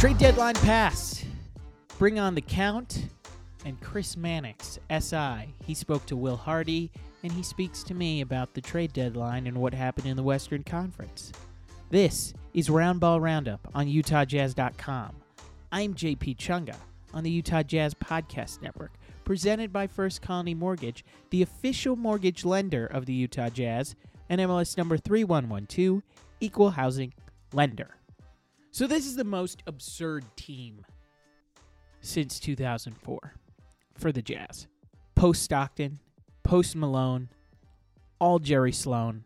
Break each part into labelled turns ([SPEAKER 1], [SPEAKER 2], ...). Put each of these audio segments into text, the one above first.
[SPEAKER 1] Trade deadline passed. Bring on the Count and Chris Mannix, SI. He spoke to Will Hardy and he speaks to me about the trade deadline and what happened in the Western Conference. This is Roundball Roundup on UtahJazz.com. I'm JP Chunga on the Utah Jazz Podcast Network, presented by First Colony Mortgage, the official mortgage lender of the Utah Jazz, and MLS number 3112, Equal Housing Lender. So, this is the most absurd team since 2004 for the Jazz. Post Stockton, post Malone, all Jerry Sloan,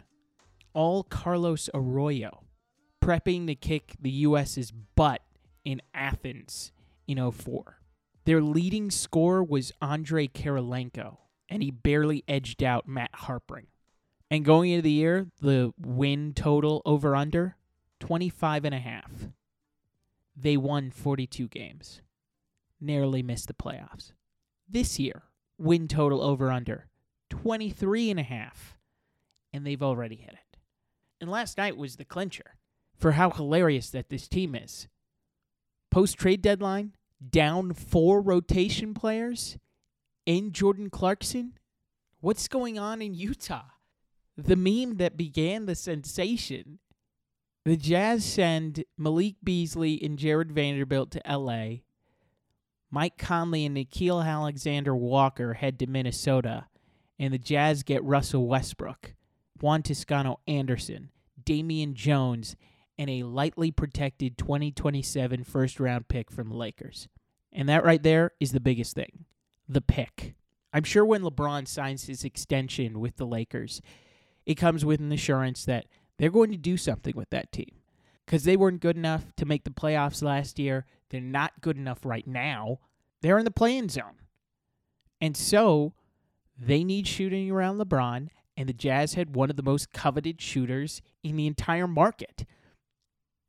[SPEAKER 1] all Carlos Arroyo, prepping to kick the U.S.'s butt in Athens in 04. Their leading scorer was Andrei Kirilenko, and he barely edged out Matt Harpring. And going into the year, the win total over under 25 and a half. They won 42 games. Narrowly missed the playoffs. This year, win total over under 23 and a half. And they've already hit it. And last night was the clincher for how hilarious that this team is. Post trade deadline, down four rotation players in Jordan Clarkson. What's going on in Utah? The meme that began the sensation the Jazz send Malik Beasley and Jared Vanderbilt to LA. Mike Conley and Nickeil Alexander Walker head to Minnesota. And the Jazz get Russell Westbrook, Juan Toscano Anderson, Damian Jones, and a lightly protected 2027 first round pick from the Lakers. And that right there is the biggest thing the pick. I'm sure when LeBron signs his extension with the Lakers, it comes with an assurance that they're going to do something with that team because they weren't good enough to make the playoffs last year. They're not good enough right now. They're in the playing zone. And so they need shooting around LeBron, and the Jazz had one of the most coveted shooters in the entire market.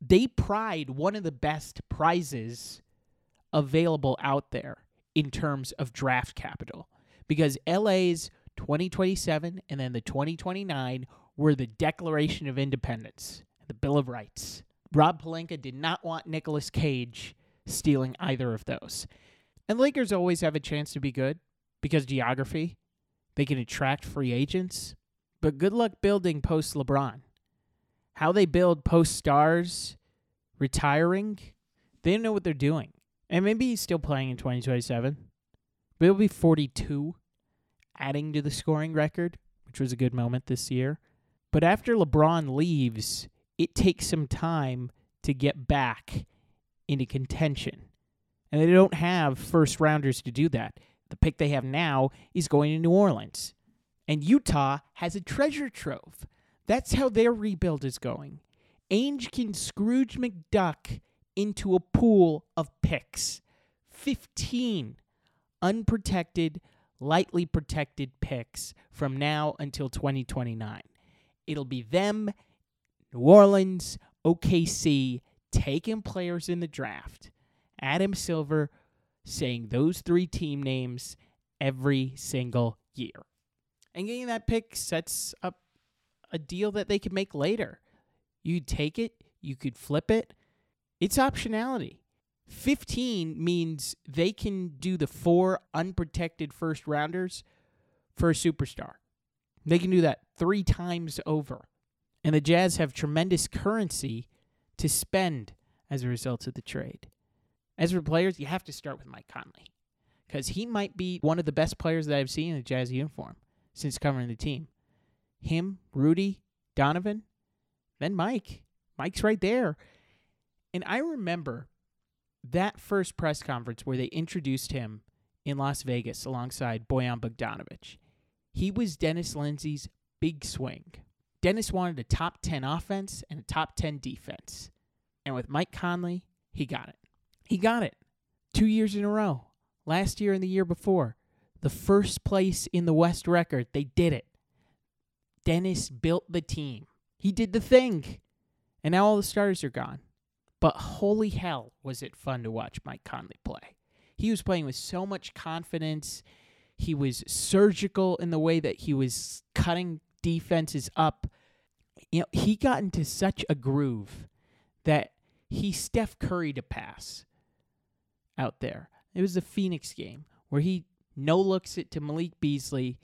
[SPEAKER 1] They pride one of the best prizes available out there in terms of draft capital because LA's 2027 and then the 2029 were the Declaration of Independence, the Bill of Rights. Rob Pelinka did not want Nicolas Cage stealing either of those. And Lakers always have a chance to be good because geography, they can attract free agents. But good luck building post LeBron. How they build post stars retiring, they don't know what they're doing. And maybe he's still playing in 2027, but he'll be 42, adding to the scoring record, which was a good moment this year. But after LeBron leaves, it takes some time to get back into contention. And they don't have first rounders to do that. The pick they have now is going to New Orleans. And Utah has a treasure trove. That's how their rebuild is going. Ainge can Scrooge McDuck into a pool of picks 15 unprotected, lightly protected picks from now until 2029. It'll be them, New Orleans, OKC, taking players in the draft. Adam Silver saying those three team names every single year. And getting that pick sets up a deal that they could make later. You take it, you could flip it. It's optionality. 15 means they can do the four unprotected first rounders for a superstar. They can do that three times over. And the Jazz have tremendous currency to spend as a result of the trade. As for players, you have to start with Mike Conley because he might be one of the best players that I've seen in a Jazz uniform since covering the team. Him, Rudy, Donovan, then Mike. Mike's right there. And I remember that first press conference where they introduced him in Las Vegas alongside Bojan Bogdanovic. He was Dennis Lindsey's big swing. Dennis wanted a top 10 offense and a top 10 defense. And with Mike Conley, he got it. He got it. Two years in a row. Last year and the year before. The first place in the West record. They did it. Dennis built the team. He did the thing. And now all the starters are gone. But holy hell, was it fun to watch Mike Conley play. He was playing with so much confidence. He was surgical in the way that he was cutting defenses up. You know, he got into such a groove that he Steph Curry to pass out there. It was the Phoenix game where he no looks it to Malik Beasley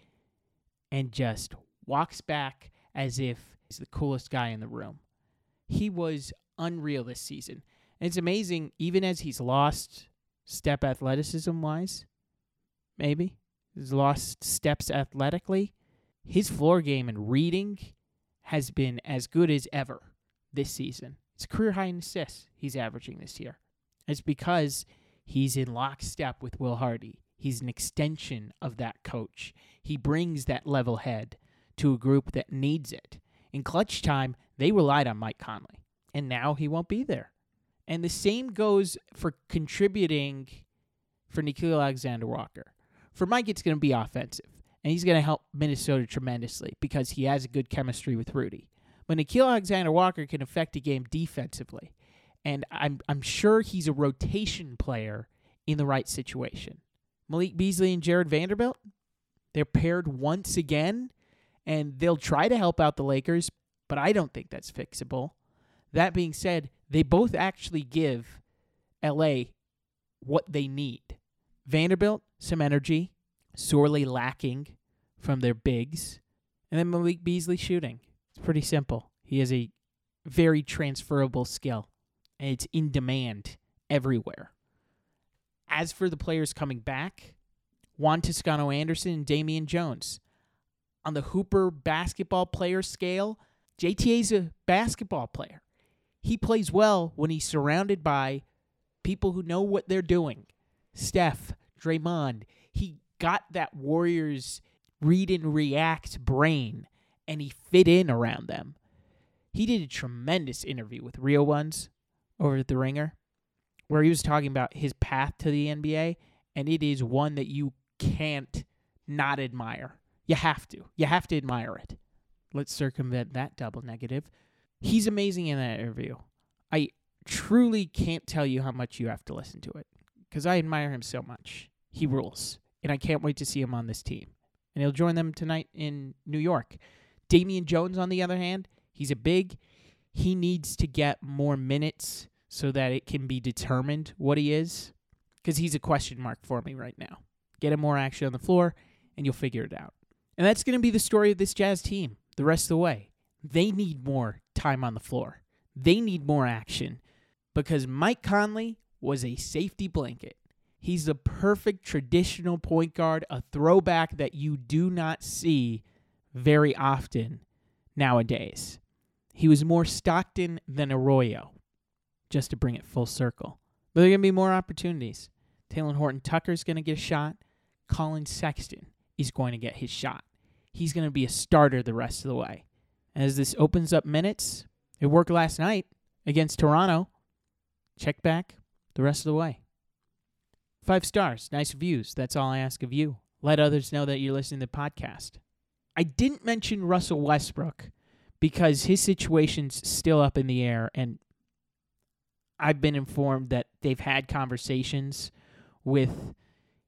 [SPEAKER 1] and just walks back as if he's the coolest guy in the room. He was unreal this season. And it's amazing, even as he's lost step athleticism wise, maybe, he's lost steps athletically, his floor game and reading has been as good as ever this season. It's career high in assists he's averaging this year. It's because he's in lockstep with Will Hardy. He's an extension of that coach. He brings that level head to a group that needs it. In clutch time, they relied on Mike Conley, and now he won't be there. And the same goes for contributing for Nickeil Alexander Walker. For Mike, it's going to be offensive, and he's going to help Minnesota tremendously because he has a good chemistry with Rudy. But Nickeil Alexander Walker can affect a game defensively, and I'm I'm sure he's a rotation player in the right situation. Malik Beasley and Jared Vanderbilt, they're paired once again, and they'll try to help out the Lakers, but I don't think that's fixable. That being said, they both actually give LA what they need. Vanderbilt, some energy, sorely lacking from their bigs, and then Malik Beasley shooting. It's pretty simple. He has a very transferable skill, and it's in demand everywhere. As for the players coming back, Juan Toscano Anderson and Damian Jones. On the Hooper basketball player scale, JTA's a basketball player. He plays well when he's surrounded by people who know what they're doing. Steph, Draymond, he got that Warriors read and react brain and he fit in around them. He did a tremendous interview with Real Ones over at The Ringer where he was talking about his path to the NBA, and it is one that you can't not admire. You have to. You have to admire it. Let's circumvent that double negative. He's amazing in that interview. I truly can't tell you how much you have to listen to it because I admire him so much. He rules, and I can't wait to see him on this team. And he'll join them tonight in New York. Damian Jones, on the other hand, he's a big. He needs to get more minutes so that it can be determined what he is because he's a question mark for me right now. Get him more action on the floor, and you'll figure it out. And that's going to be the story of this Jazz team the rest of the way. They need more time on the floor. They need more action because Mike Conley was a safety blanket. He's the perfect traditional point guard, a throwback that you do not see very often nowadays. He was more Stockton than Arroyo, just to bring it full circle. But there are going to be more opportunities. Talen Horton Tucker's going to get a shot. Collin Sexton is going to get his shot. He's going to be a starter the rest of the way. As this opens up minutes, it worked last night against Toronto. Check back the rest of the way. Five stars, nice views. That's all I ask of you. Let others know that you're listening to the podcast. I didn't mention Russell Westbrook because his situation's still up in the air, and I've been informed that they've had conversations with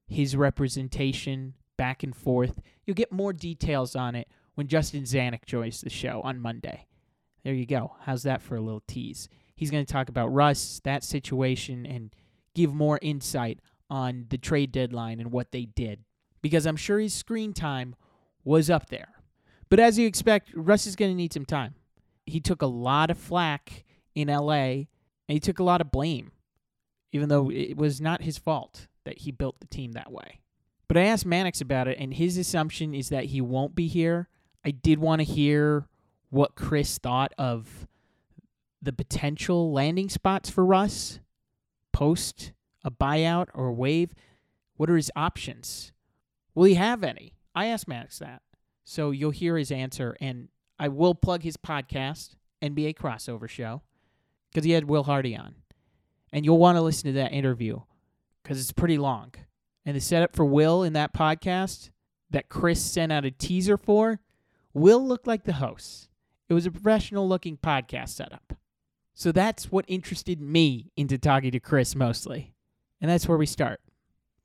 [SPEAKER 1] his representation back and forth. You'll get more details on it when Justin Zanik joins the show on Monday. There you go. How's that for a little tease? He's going to talk about Russ, that situation, and give more insight on the trade deadline and what they did. Because I'm sure his screen time was up there. But as you expect, Russ is going to need some time. He took a lot of flack in LA, and he took a lot of blame, even though it was not his fault that he built the team that way. But I asked Mannix about it, and his assumption is that he won't be here. I did want to hear what Chris thought of the potential landing spots for Russ post a buyout or a waive. What are his options? Will he have any? I asked Max that. So you'll hear his answer, and I will plug his podcast, NBA Crossover Show, because he had Will Hardy on. And you'll want to listen to that interview because it's pretty long. And the setup for Will in that podcast that Chris sent out a teaser for, Will looked like the host. It was a professional looking podcast setup. So that's what interested me into talking to Chris mostly. And that's where we start.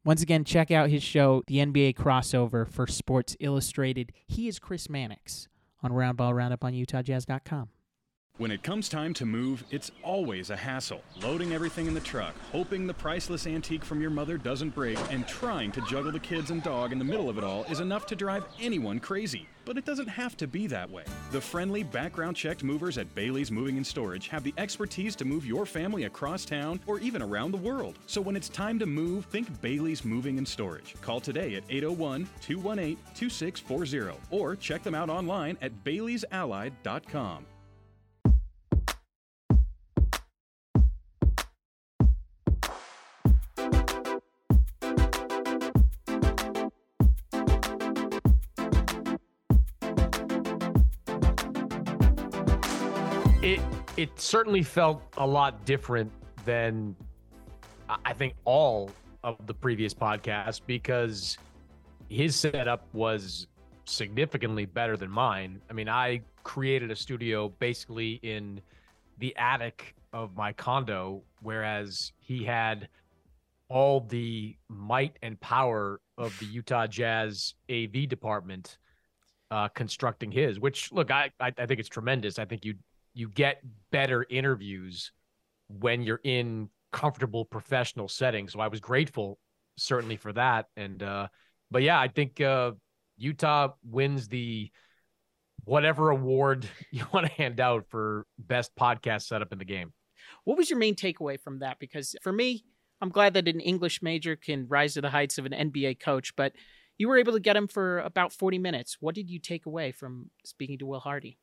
[SPEAKER 1] Once again, check out his show, The NBA Crossover for Sports Illustrated. He is Chris Mannix on Roundball Roundup on UtahJazz.com.
[SPEAKER 2] When it comes time to move, it's always a hassle. Loading everything in the truck, hoping the priceless antique from your mother doesn't break, and trying to juggle the kids and dog in the middle of it all is enough to drive anyone crazy. But it doesn't have to be that way. The friendly, background checked movers at Bailey's Moving and Storage have the expertise to move your family across town or even around the world. So when it's time to move, think Bailey's Moving and Storage. Call today at 801 218 2640 or check them out online at baileysallied.com.
[SPEAKER 3] It certainly felt a lot different than I think all of the previous podcasts because his setup was significantly better than mine. I mean, I created a studio basically in the attic of my condo, whereas he had all the might and power of the Utah Jazz AV department uh, constructing his. Which, look, I, I I think it's tremendous. I think you you get better interviews when you're in comfortable professional settings. So I was grateful certainly for that. And uh but yeah, I think uh Utah wins the whatever award you want to hand out for best podcast setup in the game.
[SPEAKER 1] What was your main takeaway from that? Because for me, I'm glad that an English major can rise to the heights of an NBA coach, but you were able to get him for about 40 minutes. What did you take away from speaking to Will Hardy?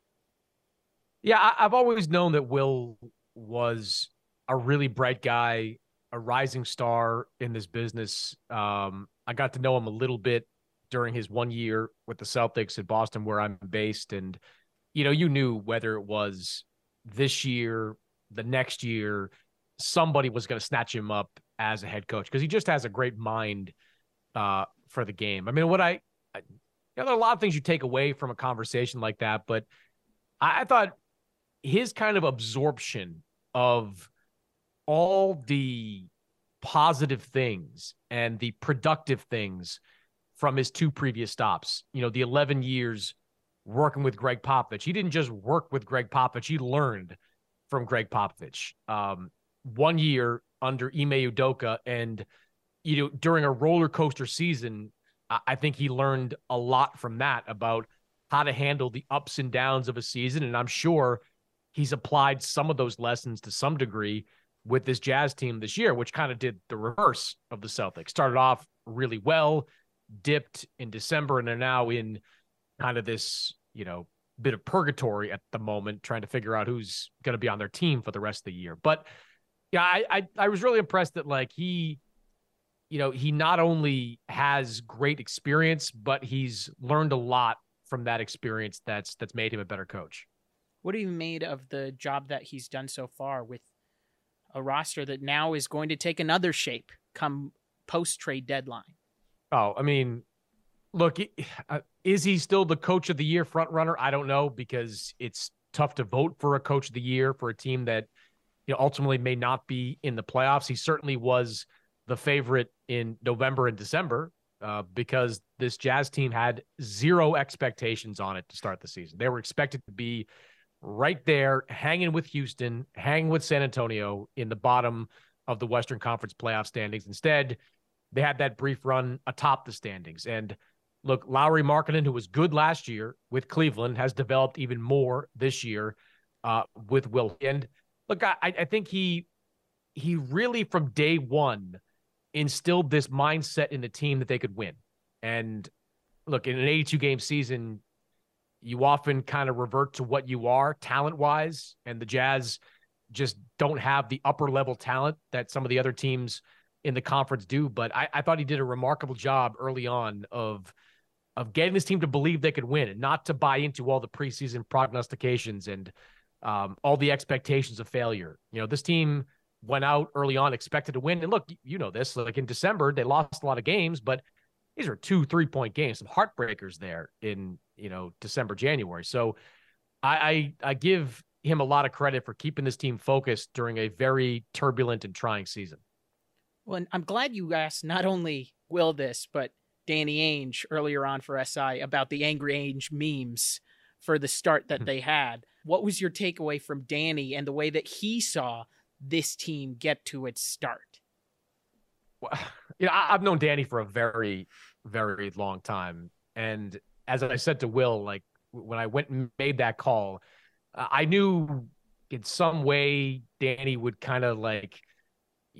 [SPEAKER 3] Yeah, I, have always known that Will was a really bright guy, a rising star in this business. Um, I got to know him a little bit during his one year with the Celtics in Boston, where I'm based. And, you know, you knew whether it was this year, the next year, somebody was going to snatch him up as a head coach because he just has a great mind uh, for the game. I mean, what I, I you know, there are a lot of things you take away from a conversation like that, but I, I thought his kind of absorption of all the positive things and the productive things from his two previous stops. You know, the 11 years working with Gregg Popovich. He didn't just work with Gregg Popovich, he learned from Gregg Popovich. Um, one year under Ime Udoka and you know during a roller coaster season, I think he learned a lot from that about how to handle the ups and downs of a season and I'm sure he's applied some of those lessons to some degree with this Jazz team this year, which kind of did the reverse of the Celtics. Started off really well, dipped in December, and they're now in kind of this, you know, bit of purgatory at the moment, trying to figure out who's going to be on their team for the rest of the year. But yeah, I, I I was really impressed that like he, you know, he not only has great experience, but he's learned a lot from that experience that's that's made him a better coach
[SPEAKER 1] what have you made of the job that he's done so far with a roster that now is going to take another shape come post trade deadline?
[SPEAKER 3] Oh, I mean, look, uh, is he still the coach of the year front runner? I don't know because it's tough to vote for a coach of the year for a team that you know ultimately may not be in the playoffs. He certainly was the favorite in November and December uh, because this Jazz team had zero expectations on it to start the season. They were expected to be right there, hanging with Houston, hanging with San Antonio in the bottom of the Western Conference playoff standings. Instead, they had that brief run atop the standings. And look, Lauri Markkanen, who was good last year with Cleveland, has developed even more this year uh, with Will. And look, I, I think he he really from day one instilled this mindset in the team that they could win. And look, in an 82 game season, you often kind of revert to what you are talent wise, and the Jazz just don't have the upper level talent that some of the other teams in the conference do. But I, I thought he did a remarkable job early on of of getting this team to believe they could win and not to buy into all the preseason prognostications and um, all the expectations of failure. You know, this team went out early on expected to win. And look, you know this, like in December, they lost a lot of games, but these are two three point games, some heartbreakers there in you know December January. So I, I I, give him a lot of credit for keeping this team focused during a very turbulent and trying season.
[SPEAKER 1] Well, I'm glad you asked not only Will this, but Danny Ainge earlier on for SI about the Angry Ainge memes for the start that hmm. they had. What was your takeaway from Danny and the way that he saw this team get to its start?
[SPEAKER 3] Well, you know, I, I've known Danny for a very, very long time, and as I said to Will, like when I went and made that call, I knew in some way Danny would kind of like,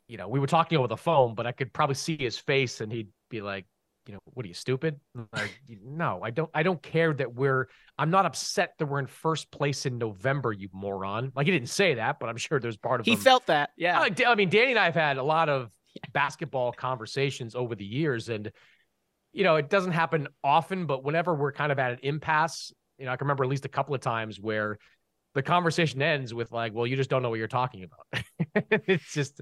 [SPEAKER 3] you know, we were talking over the phone, but I could probably see his face, and he'd be like, you know, what are you stupid? Like, no, I don't. I don't care that we're. I'm not upset that we're in first place in November. You moron! Like he didn't say that, but I'm sure there's part of
[SPEAKER 1] he
[SPEAKER 3] him.
[SPEAKER 1] felt that. Yeah.
[SPEAKER 3] I, I mean, Danny and I have had a lot of basketball conversations over the years, and you know, it doesn't happen often, but whenever we're kind of at an impasse, you know, I can remember at least a couple of times where the conversation ends with like, "Well, you just don't know what you're talking about." it's just,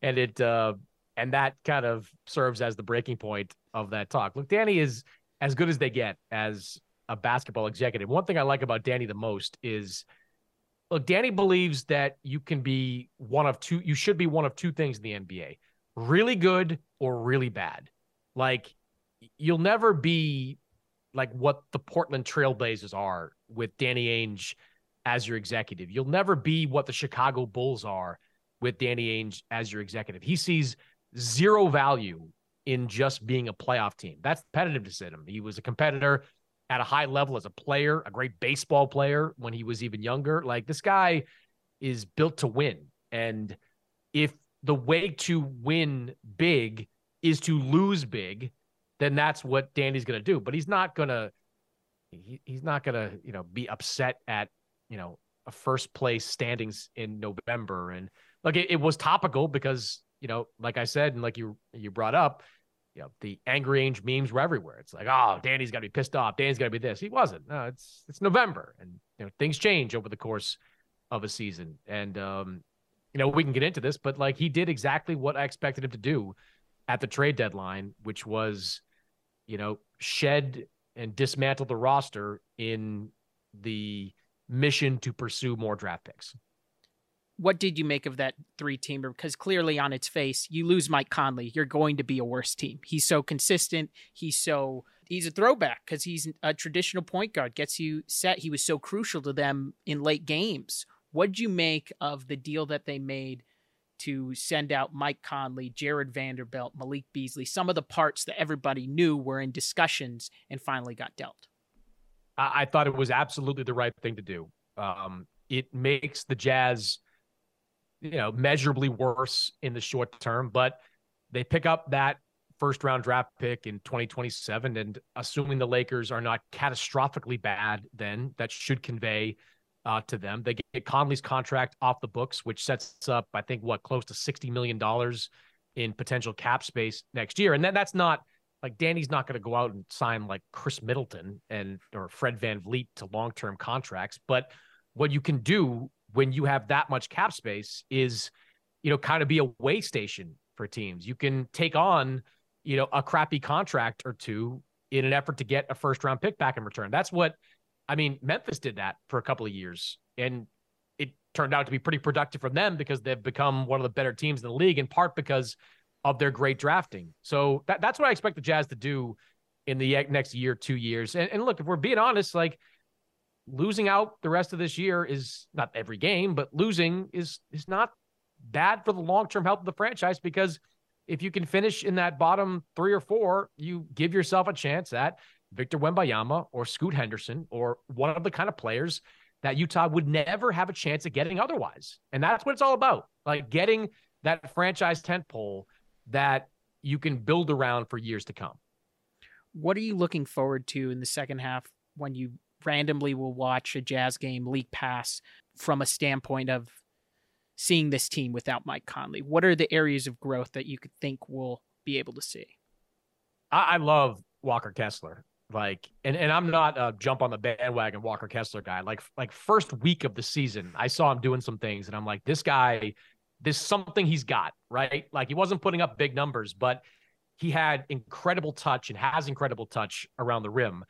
[SPEAKER 3] and it, uh, and that kind of serves as the breaking point of that talk. Look, Danny is as good as they get as a basketball executive. One thing I like about Danny the most is look, Danny believes that you can be one of two, you should be one of two things in the NBA really good or really bad. Like, you'll never be like what the Portland Trailblazers are with Danny Ainge as your executive. You'll never be what the Chicago Bulls are with Danny Ainge as your executive. He sees zero value in just being a playoff team. That's competitive to him. He was a competitor at a high level as a player, a great baseball player when he was even younger. Like this guy is built to win. And if the way to win big is to lose big, then that's what Danny's going to do. But he's not going to he, he's not going to, you know, be upset at, you know, a first place standings in November and like it, it was topical because you know, like I said, and like you you brought up, you know, the angry Ainge memes were everywhere. It's like, oh, Danny's got to be pissed off. Danny's got to be this. He wasn't. No, it's it's November, and you know things change over the course of a season. And um, you know, we can get into this, but like he did exactly what I expected him to do at the trade deadline, which was, you know, shed and dismantle the roster in the mission to pursue more draft picks
[SPEAKER 1] what did you make of that three teamer? Because clearly, on its face, you lose Mike Conley, you're going to be a worse team. He's so consistent. He's so he's a throwback because he's a traditional point guard. Gets you set. He was so crucial to them in late games. What did you make of the deal that they made to send out Mike Conley, Jared Vanderbilt, Malik Beasley? Some of the parts that everybody knew were in discussions and finally got dealt.
[SPEAKER 3] I thought it was absolutely the right thing to do. Um, it makes the Jazz you know, measurably worse in the short term, but they pick up that first round draft pick in 2027. And assuming the Lakers are not catastrophically bad, then that should convey uh, to them. They get Conley's contract off the books, which sets up, I think, what, close to $60 million in potential cap space next year. And then that's not like Danny's not going to go out and sign like Khris Middleton and or Fred VanVleet to long term contracts. But what you can do when you have that much cap space is, you know, kind of be a way station for teams. You can take on, you know, a crappy contract or two in an effort to get a first round pick back in return. That's what I mean, Memphis did that for a couple of years and it turned out to be pretty productive for them because they've become one of the better teams in the league in part because of their great drafting. So that, that's what I expect the Jazz to do in the next year, two years. And, and look, if we're being honest, like losing out the rest of this year is not every game, but losing is is not bad for the long term health of the franchise because if you can finish in that bottom three or four, you give yourself a chance at Victor Wembanyama or Scoot Henderson or one of the kind of players that Utah would never have a chance of getting otherwise. And that's what it's all about. Like getting that franchise tent pole that you can build around for years to come.
[SPEAKER 1] What are you looking forward to in the second half when you randomly will watch a Jazz game League Pass from a standpoint of seeing this team without Mike Conley? What are the areas of growth that you could think we'll be able to see?
[SPEAKER 3] I, I love Walker Kessler. Like, and, and I'm not a jump on the bandwagon Walker Kessler guy. Like, like first week of the season, I saw him doing some things, and I'm like, this guy, this something he's got, right? Like, he wasn't putting up big numbers, but he had incredible touch and has incredible touch around the rim.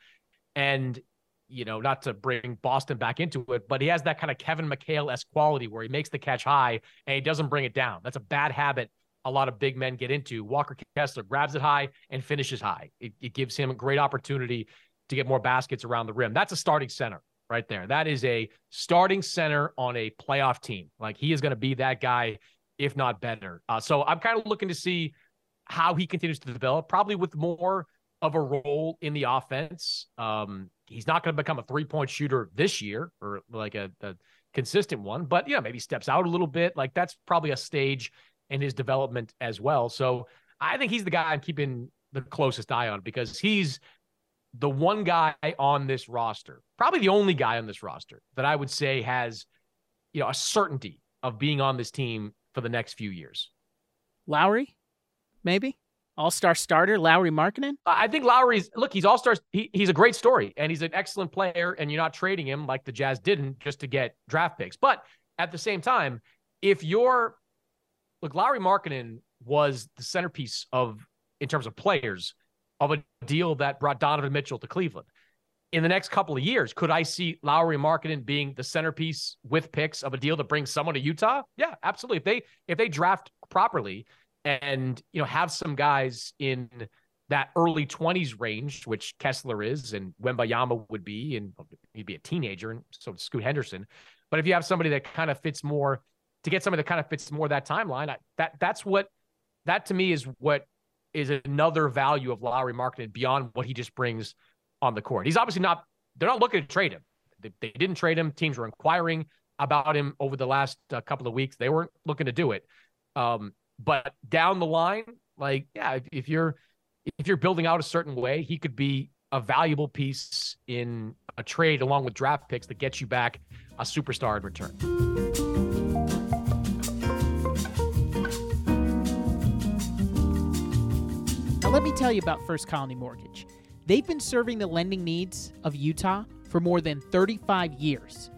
[SPEAKER 3] And you know, not to bring Boston back into it, but he has that kind of Kevin McHale esque quality where he makes the catch high and he doesn't bring it down. That's a bad habit a lot of big men get into. Walker Kessler grabs it high and finishes high. It, it gives him a great opportunity to get more baskets around the rim. That's a starting center right there. That is a starting center on a playoff team. Like he is going to be that guy, if not better. Uh, so I'm kind of looking to see how he continues to develop, probably with more of a role in the offense. Um, he's not going to become a three point shooter this year or like a, a consistent one, but yeah, maybe steps out a little bit. Like that's probably a stage in his development as well. So I think he's the guy I'm keeping the closest eye on because he's the one guy on this roster, probably the only guy on this roster that I would say has, you know, a certainty of being on this team for the next few years.
[SPEAKER 1] Lauri, maybe all star starter, Lauri Markkanen.
[SPEAKER 3] I think Lauri's look. He's all stars. He, he's a great story, and he's an excellent player. And you're not trading him like the Jazz didn't just to get draft picks. But at the same time, if you're look, Lauri Markkanen was the centerpiece of in terms of players of a deal that brought Donovan Mitchell to Cleveland. In the next couple of years, could I see Lauri Markkanen being the centerpiece with picks of a deal that brings someone to Utah? Yeah, absolutely. If they if they draft properly and you know have some guys in that early 20s range, which Kessler is and Wembanyama would be, and he'd be a teenager, and so Scoot Henderson. But if you have somebody that kind of fits more, to get somebody that kind of fits more that timeline, I, that that's what that to me is what is another value of Lauri Markkanen beyond what he just brings on the court. He's obviously not, they're not looking to trade him. They, they didn't trade him. Teams were inquiring about him over the last uh, couple of weeks. They weren't looking to do it. Um, but down the line, like, yeah, if, if you're, if you're building out a certain way, he could be a valuable piece in a trade along with draft picks that gets you back a superstar in return.
[SPEAKER 1] Let me tell you about First Colony Mortgage. They've been serving the lending needs of Utah for more than 35 years.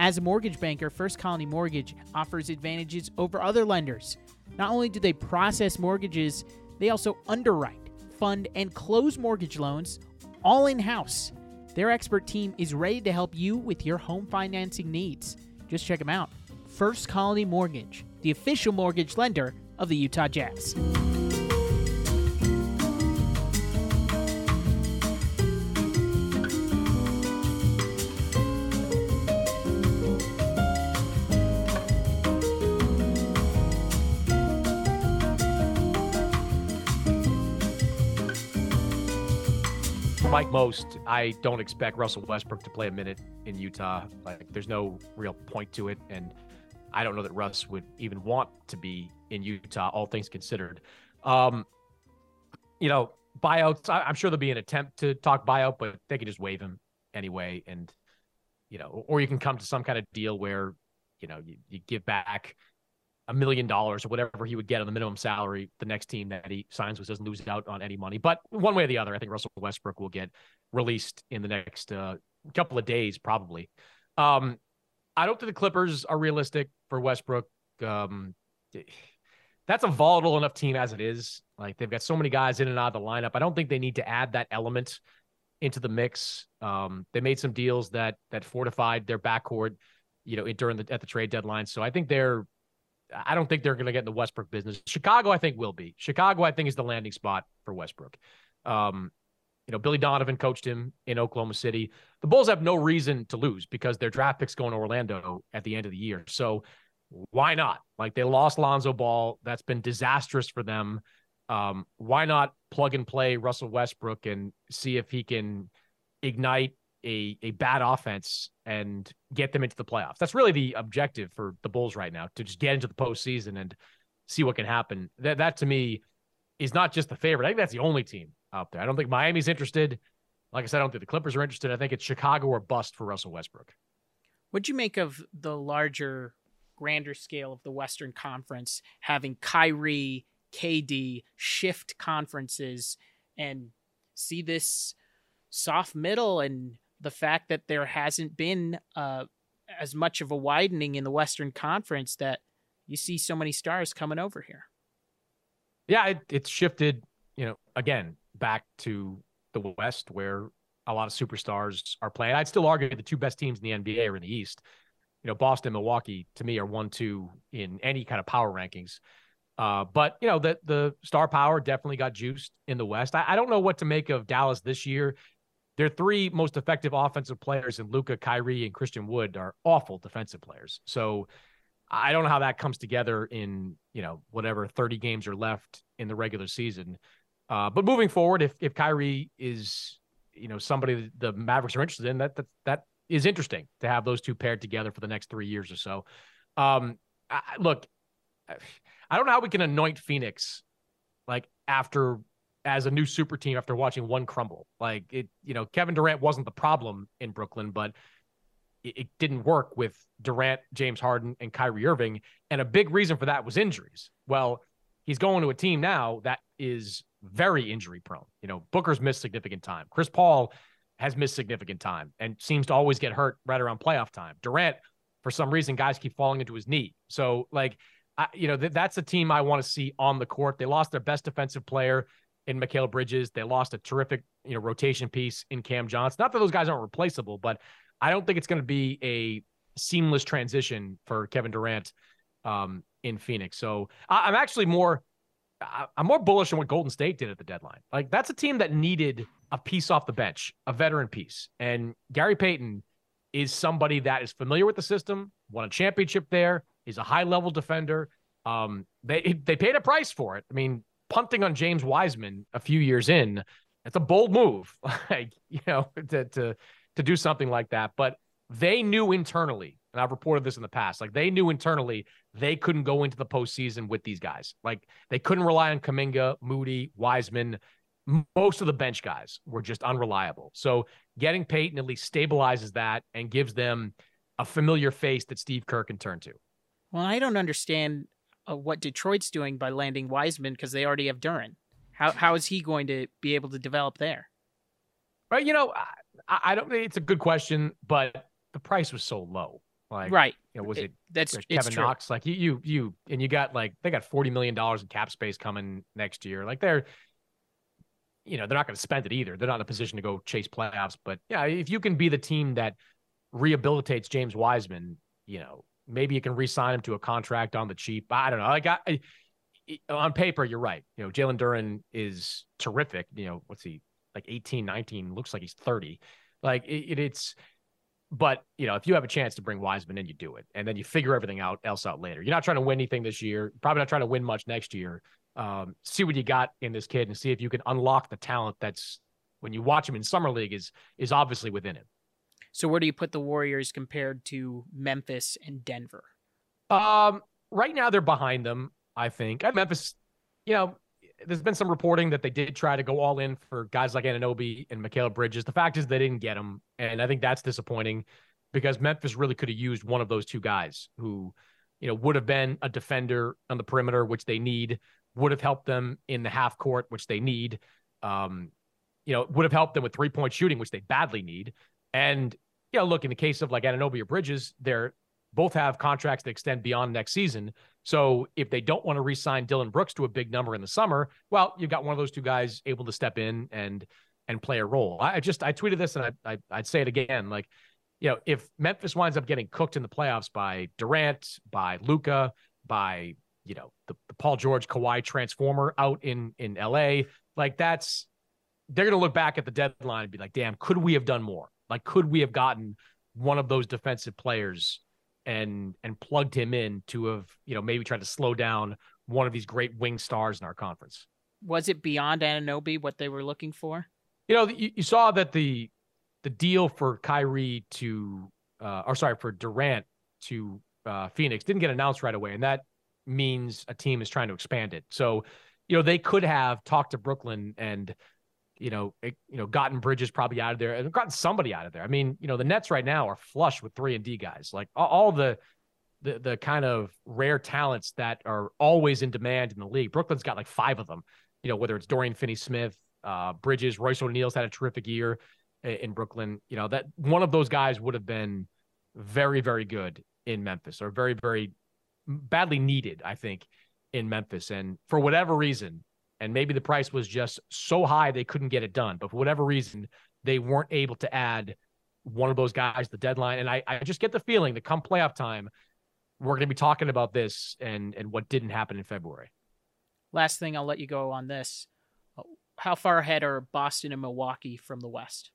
[SPEAKER 1] As a mortgage banker, First Colony Mortgage offers advantages over other lenders. Not only do they process mortgages, they also underwrite, fund, and close mortgage loans all in house. Their expert team is ready to help you with your home financing needs. Just check them out. First Colony Mortgage, the official mortgage lender of the Utah Jazz.
[SPEAKER 3] Most, I don't expect Russell Westbrook to play a minute in Utah. Like, there's no real point to it, and I don't know that Russ would even want to be in Utah, all things considered. Um, you know, buyouts. I, am sure there'll be an attempt to talk buyout, but they can just waive him anyway, and you know, or you can come to some kind of deal where you know you, you give back a million dollars or whatever he would get on the minimum salary the next team that he signs with doesn't lose out on any money. But one way or the other, I think Russell Westbrook will get released in the next uh, couple of days, probably. Um, I don't think the Clippers are realistic for Westbrook. Um, that's a volatile enough team as it is. Like they've got so many guys in and out of the lineup. I don't think they need to add that element into the mix. Um, they made some deals that that fortified their backcourt, you know, during the at the trade deadline. So I think they're I don't think they're going to get in the Westbrook business. Chicago, I think, will be. Chicago, I think, is the landing spot for Westbrook. Um, you know, Billy Donovan coached him in Oklahoma City. The Bulls have no reason to lose because their draft pick's going to Orlando at the end of the year. So why not? Like they lost Lonzo Ball. That's been disastrous for them. Um, why not plug and play Russell Westbrook and see if he can ignite a a bad offense and get them into the playoffs. That's really the objective for the Bulls right now to just get into the postseason and see what can happen. That that to me is not just the favorite. I think that's the only team out there. I don't think Miami's interested. Like I said, I don't think the Clippers are interested. I think it's Chicago or bust for Russell Westbrook.
[SPEAKER 1] What'd you make of the larger, grander scale of the Western Conference having Kyrie, KD shift conferences and see this soft middle and the fact that there hasn't been uh, as much of a widening in the Western Conference that you see so many stars coming over here.
[SPEAKER 3] Yeah, it, it's shifted, you know, again back to the West where a lot of superstars are playing. I'd still argue the two best teams in the NBA are in the East. You know, Boston, Milwaukee, to me, are one, two in any kind of power rankings. Uh, but you know, the the star power definitely got juiced in the West. I, I don't know what to make of Dallas this year their three most effective offensive players in Luka, Kyrie, and Christian Wood are awful defensive players. So I don't know how that comes together in, you know, whatever 30 games are left in the regular season. Uh, but moving forward, if if Kyrie is, you know, somebody the Mavericks are interested in, that that that is interesting to have those two paired together for the next three years or so. Um, I, look, I don't know how we can anoint Phoenix like after as a new super team after watching one crumble. Like it, you know, Kevin Durant wasn't the problem in Brooklyn, but it, it, didn't work with Durant, James Harden, and Kyrie Irving. And a big reason for that was injuries. Well, he's going to a team now that is very injury prone. You know, Booker's missed significant time. Chris Paul has missed significant time and seems to always get hurt right around playoff time. Durant, for some reason, guys keep falling into his knee. So, like, I, you know, th- that's a team I want to see on the court. They lost their best defensive player in Mikal Bridges. They lost a terrific, you know, rotation piece in Cam Johnson. Not that those guys aren't replaceable, but I don't think it's going to be a seamless transition for Kevin Durant um, in Phoenix. So I, I'm actually more, I'm more bullish on what Golden State did at the deadline. Like that's a team that needed a piece off the bench, a veteran piece, and Gary Payton is somebody that is familiar with the system, won a championship there, is a high level defender. Um, they they paid a price for it. I mean, punting on James Wiseman a few years in, it's a bold move, like you know, to to to do something like that. But they knew internally, and I've reported this in the past, like they knew internally they couldn't go into the postseason with these guys. Like they couldn't rely on Kuminga, Moody, Wiseman. Most of the bench guys were just unreliable. So getting Payton at least stabilizes that and gives them a familiar face that Steve Kerr can turn to.
[SPEAKER 1] Well, I don't understand uh, what Detroit's doing by landing Wiseman because they already have Duren. How how is he going to be able to develop there?
[SPEAKER 3] Right, you know, I, I don't. It's a good question, but the price was so low. Like,
[SPEAKER 1] right?
[SPEAKER 3] You know, was it, it
[SPEAKER 1] that's
[SPEAKER 3] Kevin Knox? Like you, you, you, and you got like they got forty million dollars in cap space coming next year. Like they're, you know, they're not going to spend it either. They're not in a position to go chase playoffs. But yeah, if you can be the team that rehabilitates James Wiseman, you know, maybe you can re-sign him to a contract on the cheap. I don't know. Like I, on paper, you're right. You know, Jalen Duren is terrific. You know, what's he like 18, 19? Looks like he's 30. Like it, it, it's, but you know, if you have a chance to bring Wiseman in, you do it, and then you figure everything out else out later. You're not trying to win anything this year. Probably not trying to win much next year. Um, see what you got in this kid and see if you can unlock the talent that's when you watch him in summer league is is obviously within him.
[SPEAKER 1] So where do you put the Warriors compared to Memphis and Denver?
[SPEAKER 3] Um, right now they're behind them. I think Memphis. You know, there's been some reporting that they did try to go all in for guys like Anunoby and Mikal Bridges. The fact is they didn't get them, and I think that's disappointing because Memphis really could have used one of those two guys who, you know, would have been a defender on the perimeter, which they need, would have helped them in the half court, which they need. Um, you know, would have helped them with three point shooting, which they badly need. And you know, look in the case of like Anunoby or Bridges, they're both have contracts that extend beyond next season. So if they don't want to re-sign Dillon Brooks to a big number in the summer, well, you've got one of those two guys able to step in and and play a role. I just I tweeted this and I, I I'd say it again. Like, you know, if Memphis winds up getting cooked in the playoffs by Durant, by Luka, by you know the, the Paul George Kawhi transformer out in in LA, like that's they're to look back at the deadline and be like, damn, could we have done more? Like, could we have gotten one of those defensive players and and plugged him in to have you know maybe tried to slow down one of these great wing stars in our conference?
[SPEAKER 1] Was it beyond Anunoby what they were looking for?
[SPEAKER 3] You know, you, you saw that the the deal for Kyrie to uh, or sorry for Durant to uh, Phoenix didn't get announced right away, and that means a team is trying to expand it. So, you know, they could have talked to Brooklyn and you know, it, you know, gotten Bridges probably out of there and gotten somebody out of there. I mean, you know, the Nets right now are flush with three and D guys. Like all, the the the kind of rare talents that are always in demand in the league. Brooklyn's got like five of them. You know, whether it's Dorian Finney-Smith, uh, Bridges, Royce O'Neale's had a terrific year in Brooklyn. You know that one of those guys would have been very very good in Memphis or very very badly needed, I think, in Memphis. And for whatever reason, and maybe the price was just so high they couldn't get it done. But for whatever reason, they weren't able to add one of those guys the deadline. And I, I just get the feeling that come playoff time, we're going to be talking about this and and what didn't happen in February.
[SPEAKER 1] Last thing, I'll let you go on this. How far ahead are Boston and Milwaukee from the West?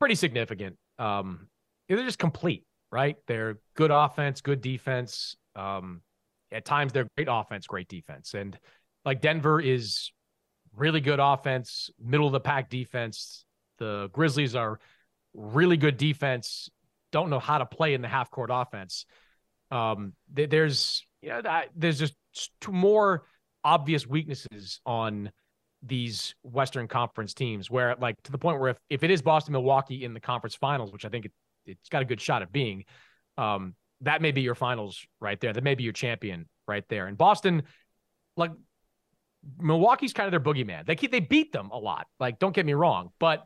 [SPEAKER 3] pretty significant. Um, they're just complete, right? They're good offense, good defense. Um, at times they're great offense, great defense. And like Denver is really good offense, middle of the pack defense. The Grizzlies are really good defense, don't know how to play in the half court offense. Um, there's you know that, there's just two more obvious weaknesses on these Western Conference teams where like to the point where if, if it is Boston Milwaukee in the conference finals, which I think it, it's got a good shot at being, um, that may be your finals right there. That may be your champion right there. And Boston, like Milwaukee's kind of their boogeyman. They keep they beat them a lot. Like, don't get me wrong, but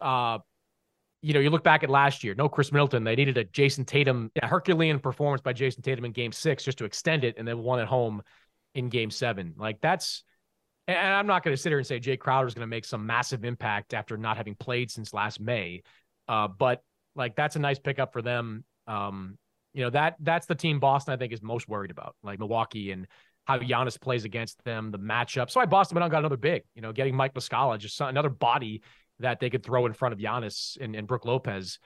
[SPEAKER 3] uh, you know, you look back at last year, no Khris Middleton. They needed a Jayson Tatum, a Herculean performance by Jayson Tatum in game six just to extend it, and then won at home in game seven. Like that's and I'm not going to sit here and say Jae Crowder is going to make some massive impact after not having played since last May. Uh, but like that's a nice pickup for them. Um, you know, that that's the team Boston I think is most worried about, like Milwaukee and how Giannis plays against them, the matchup. So I Boston but I got another big, you know, getting Mike Muscala, just another body that they could throw in front of Giannis and, and Brook Lopez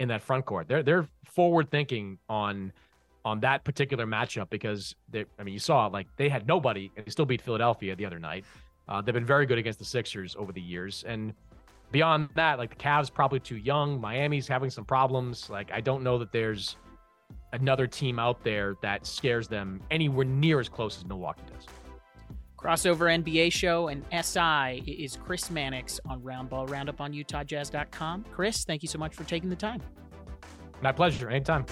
[SPEAKER 3] in that front court. They're they're forward thinking on on that particular matchup because they I mean you saw like they had nobody and they still beat Philadelphia the other night. Uh, they've been very good against the Sixers over the years and beyond that like the Cavs probably too young. Miami's having some problems. Like I don't know that there's another team out there that scares them anywhere near as close as Milwaukee does.
[SPEAKER 1] Crossover NBA show and SI is Chris Mannix on Roundball Roundup on UtahJazz.com. Chris, thank you so much for taking the time.
[SPEAKER 3] My pleasure. Anytime.